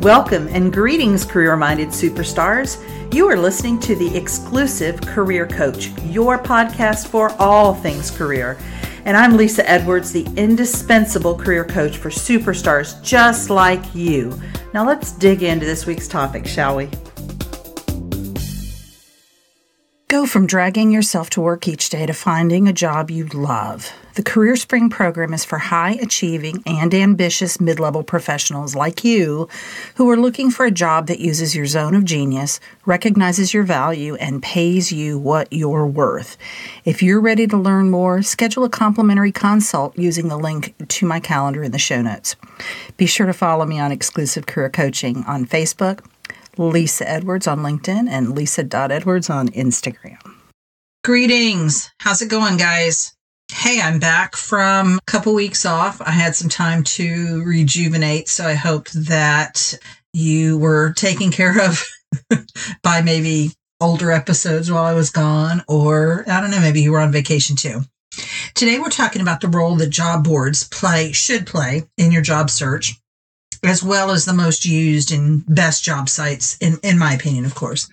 Welcome and greetings, career minded superstars. You are listening to the exclusive Career Coach, your podcast for all things career. And I'm Lisa Edwards, the indispensable career coach for superstars just like you. Now let's dig into this week's topic, shall we? From dragging yourself to work each day to finding a job you love. The Career Spring program is for high achieving and ambitious mid level professionals like you who are looking for a job that uses your zone of genius, recognizes your value, and pays you what you're worth. If you're ready to learn more, schedule a complimentary consult using the link to my calendar in the show notes. Be sure to follow me on Exclusive Career Coaching on Facebook Lisa Edwards on LinkedIn and Lisa.Edwards on Instagram. Greetings. How's it going, guys? Hey, I'm back from a couple weeks off. I had some time to rejuvenate, so I hope that you were taken care of by maybe older episodes while I was gone, or I don't know, maybe you were on vacation too. Today, we're talking about the role that job boards play, should play in your job search as well as the most used and best job sites, in, in my opinion, of course.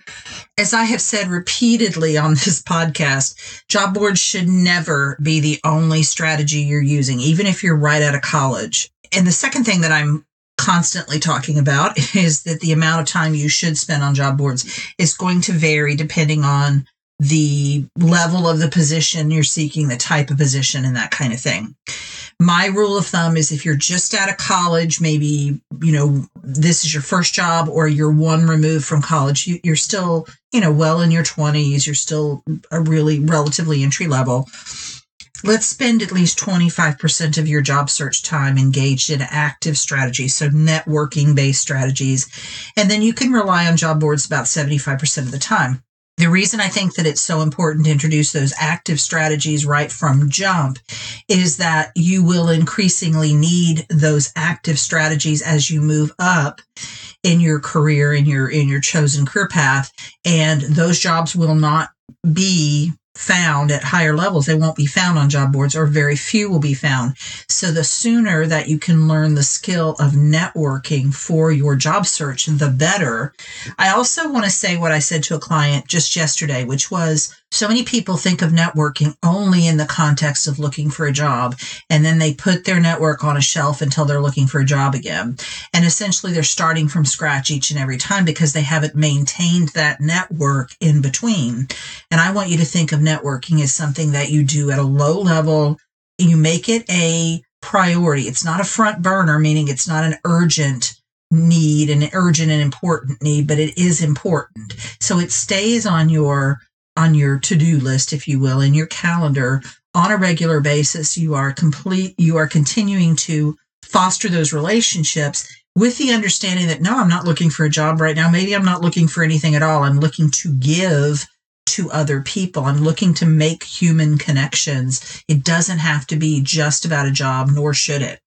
As I have said repeatedly on this podcast, job boards should never be the only strategy you're using, even if you're right out of college. And the second thing that I'm constantly talking about is that the amount of time you should spend on job boards is going to vary depending on the level of the position you're seeking, the type of position, and that kind of thing my rule of thumb is if you're just out of college, maybe, you know, this is your first job or you're one removed from college, you, are still, you know, well in your 20s, you're still a really relatively entry level. Let's spend at least 25% of your job search time engaged in active strategies, so networking based strategies. And then you can rely on job boards about 75% of the time. The reason I think that it's so important to introduce those active strategies right from jump is that you will increasingly need those active strategies as you move up in your career in your in your chosen career path and those jobs will not be found at higher levels. They won't be found on job boards or very few will be found. So the sooner that you can learn the skill of networking for your job search, the better. I also want to say what I said to a client just yesterday, which was so many people think of networking only in the context of looking for a job, and then they put their network on a shelf until they're looking for a job again. And essentially, they're starting from scratch each and every time because they haven't maintained that network in between. And I want you to think of networking as something that you do at a low level. You make it a priority. It's not a front burner, meaning it's not an urgent need, an urgent and important need, but it is important. So it stays on your on your to-do list, if you will, in your calendar on a regular basis. You are complete, you are continuing to foster those relationships with the understanding that no, I'm not looking for a job right now. Maybe I'm not looking for anything at all. I'm looking to give to other people. I'm looking to make human connections. It doesn't have to be just about a job, nor should it.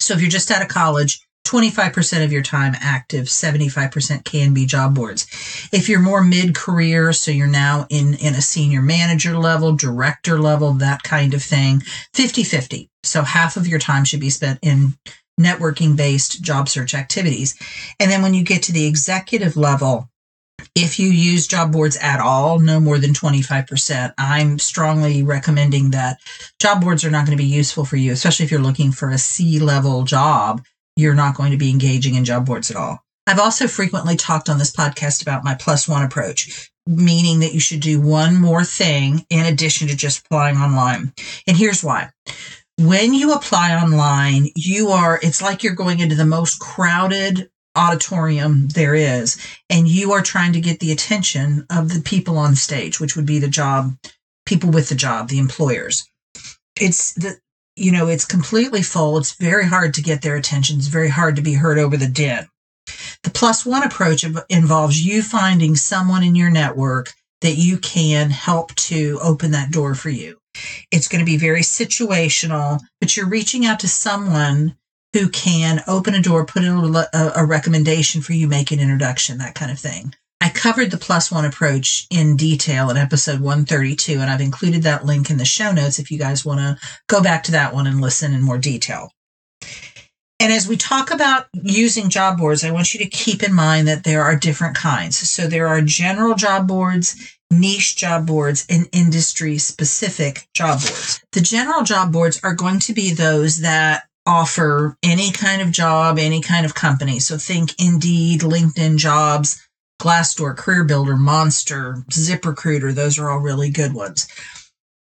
So if you're just out of college, 25% of your time active, 75% can be job boards. If you're more mid career, so you're now in, in a senior manager level, director level, that kind of thing, 50 50. So half of your time should be spent in networking based job search activities. And then when you get to the executive level, if you use job boards at all, no more than 25%, I'm strongly recommending that job boards are not going to be useful for you, especially if you're looking for a C level job you're not going to be engaging in job boards at all. I've also frequently talked on this podcast about my plus one approach, meaning that you should do one more thing in addition to just applying online. And here's why. When you apply online, you are, it's like you're going into the most crowded auditorium there is, and you are trying to get the attention of the people on stage, which would be the job, people with the job, the employers. It's the, you know, it's completely full. It's very hard to get their attention. It's very hard to be heard over the din. The plus one approach involves you finding someone in your network that you can help to open that door for you. It's going to be very situational, but you're reaching out to someone who can open a door, put in a, a recommendation for you, make an introduction, that kind of thing. Covered the plus one approach in detail in episode 132, and I've included that link in the show notes if you guys want to go back to that one and listen in more detail. And as we talk about using job boards, I want you to keep in mind that there are different kinds. So there are general job boards, niche job boards, and industry specific job boards. The general job boards are going to be those that offer any kind of job, any kind of company. So think Indeed, LinkedIn jobs, Glassdoor, Career Builder, Monster, ZipRecruiter. Those are all really good ones.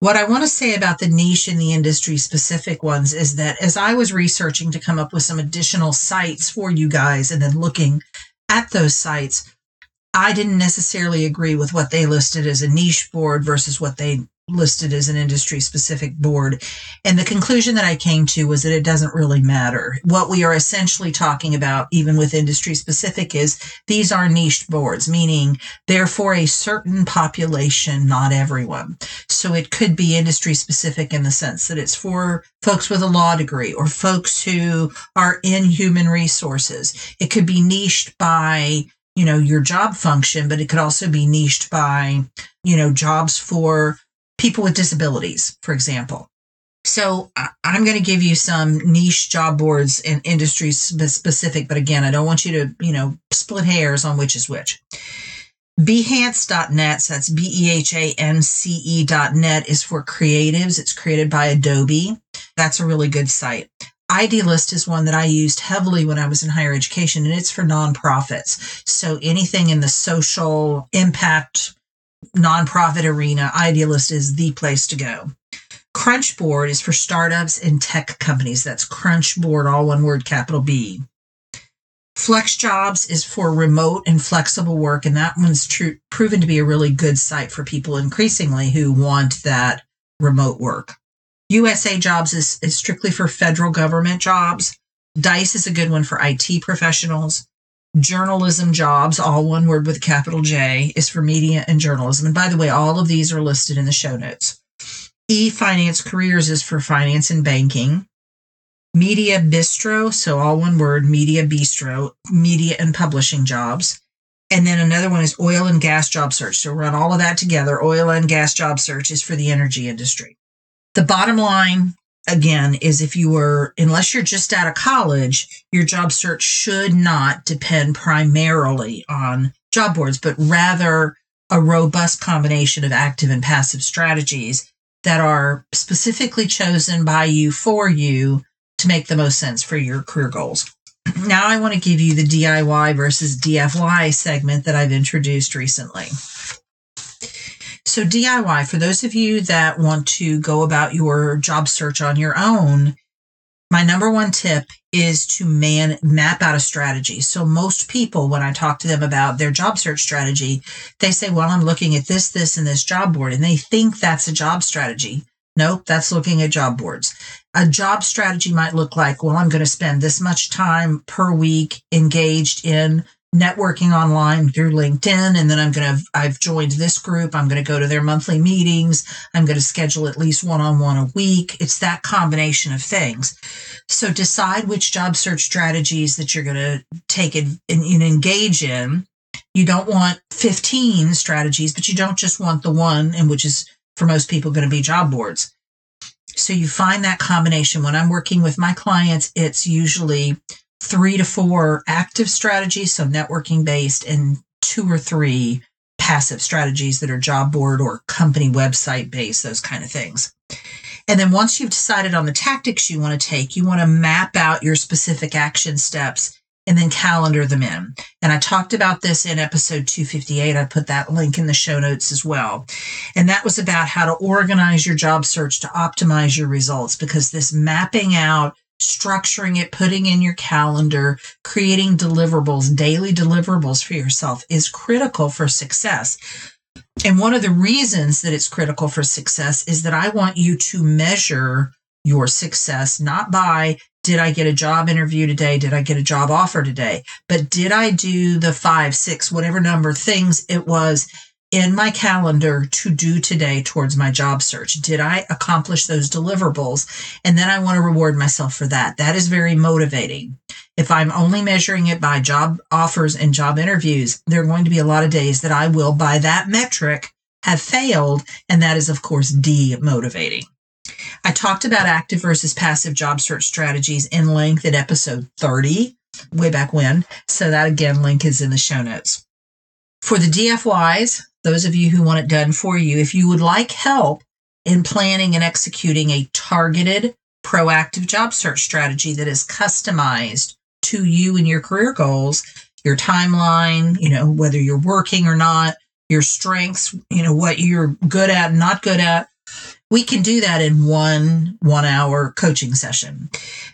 What I want to say about the niche and the industry specific ones is that as I was researching to come up with some additional sites for you guys and then looking at those sites, I didn't necessarily agree with what they listed as a niche board versus what they listed as an industry specific board. And the conclusion that I came to was that it doesn't really matter. What we are essentially talking about, even with industry specific, is these are niche boards, meaning they're for a certain population, not everyone. So it could be industry specific in the sense that it's for folks with a law degree or folks who are in human resources. It could be niched by you know your job function but it could also be niched by you know jobs for people with disabilities, for example. So I'm going to give you some niche job boards and industry specific, but again, I don't want you to, you know, split hairs on which is which. Behance.net, so that's B E H A N C E.net, is for creatives. It's created by Adobe. That's a really good site. Idealist is one that I used heavily when I was in higher education, and it's for nonprofits. So anything in the social impact nonprofit arena, Idealist is the place to go. Crunchboard is for startups and tech companies. That's Crunchboard, all one word, capital B. Flex Jobs is for remote and flexible work, and that one's true, proven to be a really good site for people increasingly who want that remote work. USA Jobs is, is strictly for federal government jobs. DICE is a good one for IT professionals journalism jobs, all one word with a capital J, is for media and journalism. And by the way, all of these are listed in the show notes. E Finance Careers is for finance and banking. Media Bistro, so all one word, Media Bistro, media and publishing jobs. And then another one is oil and gas job search. So run all of that together. Oil and gas job search is for the energy industry. The bottom line again is if you were unless you're just out of college your job search should not depend primarily on job boards but rather a robust combination of active and passive strategies that are specifically chosen by you for you to make the most sense for your career goals. Now i want to give you the diy versus dfy segment that i've introduced recently so, DIY, for those of you that want to go about your job search on your own, my number one tip is to man map out a strategy. So most people, when I talk to them about their job search strategy, they say, well, I'm looking at this, this, and this job board. And they think that's a job strategy. Nope, that's looking at job boards. A job strategy might look like, well, I'm going to spend this much time per week engaged in networking online through LinkedIn. And then I'm going to, I've joined this group. I'm going to go to their monthly meetings. I'm going to schedule at least one on one a week. It's that combination of things. So decide which job search strategies that you're going to take and, and engage in. You don't want 15 strategies, but you don't just want the one, and which is for most people going to be job boards. So you find that combination. When I'm working with my clients, it's usually three to four active strategies, so networking based, and two or three passive strategies that are job board or company website based, those kind of things. And then once you've decided on the tactics you want to take, you want to map out your specific action steps and then calendar them in. And I talked about this in episode 258. I put that link in the show notes as well. And that was about how to organize your job search to optimize your results because this mapping out structuring it, putting in your calendar, creating deliverables, daily deliverables for yourself is critical for success. And one of the reasons that it's critical for success is that I want you to measure your success not by did I get a job interview today? Did I get a job offer today? But did I do the five, six, whatever number things it was in my calendar to do today towards my job search? Did I accomplish those deliverables? And then I want to reward myself for that. That is very motivating. If I'm only measuring it by job offers and job interviews, there are going to be a lot of days that I will, by that metric, have failed. And that is, of course, demotivating. I talked about active versus passive job search strategies in length in episode 30, way back when. So that again, link is in the show notes. For the DFYs, those of you who want it done for you, if you would like help in planning and executing a targeted, proactive job search strategy that is customized to you and your career goals, your timeline, you know, whether you're working or not, your strengths, you know, what you're good at and not good at. We can do that in one one hour coaching session.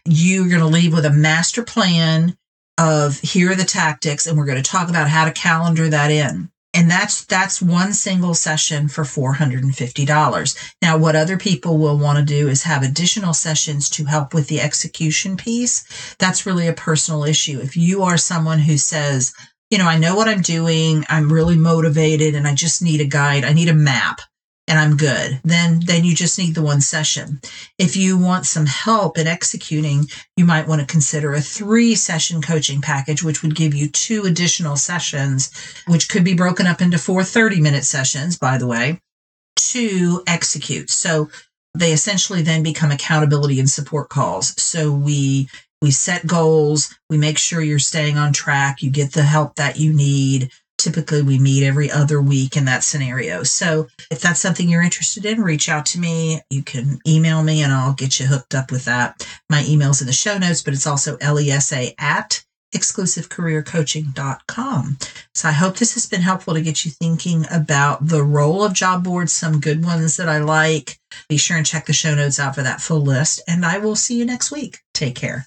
You're going to leave with a master plan of here are the tactics and we're going to talk about how to calendar that in and that's that's one single session for $450 now what other people will want to do is have additional sessions to help with the execution piece. That's really a personal issue. If you are someone who says you know i know what i'm doing i'm really motivated and i just need a guide i need a map and I'm good, then then you just need the one session. If you want some help in executing, you might want to consider a three session coaching package, which would give you two additional sessions, which could be broken up into four 30 minute sessions, by the way, to execute. So they essentially then become accountability and support calls. So we we set goals, we make sure you're staying on track, you get the help that you need typically we meet every other week in that scenario. So if that's something you're interested in, reach out to me. You can email me and I'll get you hooked up with that. My email's in the show notes, but it's also lisa at exclusivecareercoaching.com. So I hope this has been helpful to get you thinking about the role of job boards, some good ones that I like. Be sure and check the show notes out for that full list, and I will see you next week. Take care.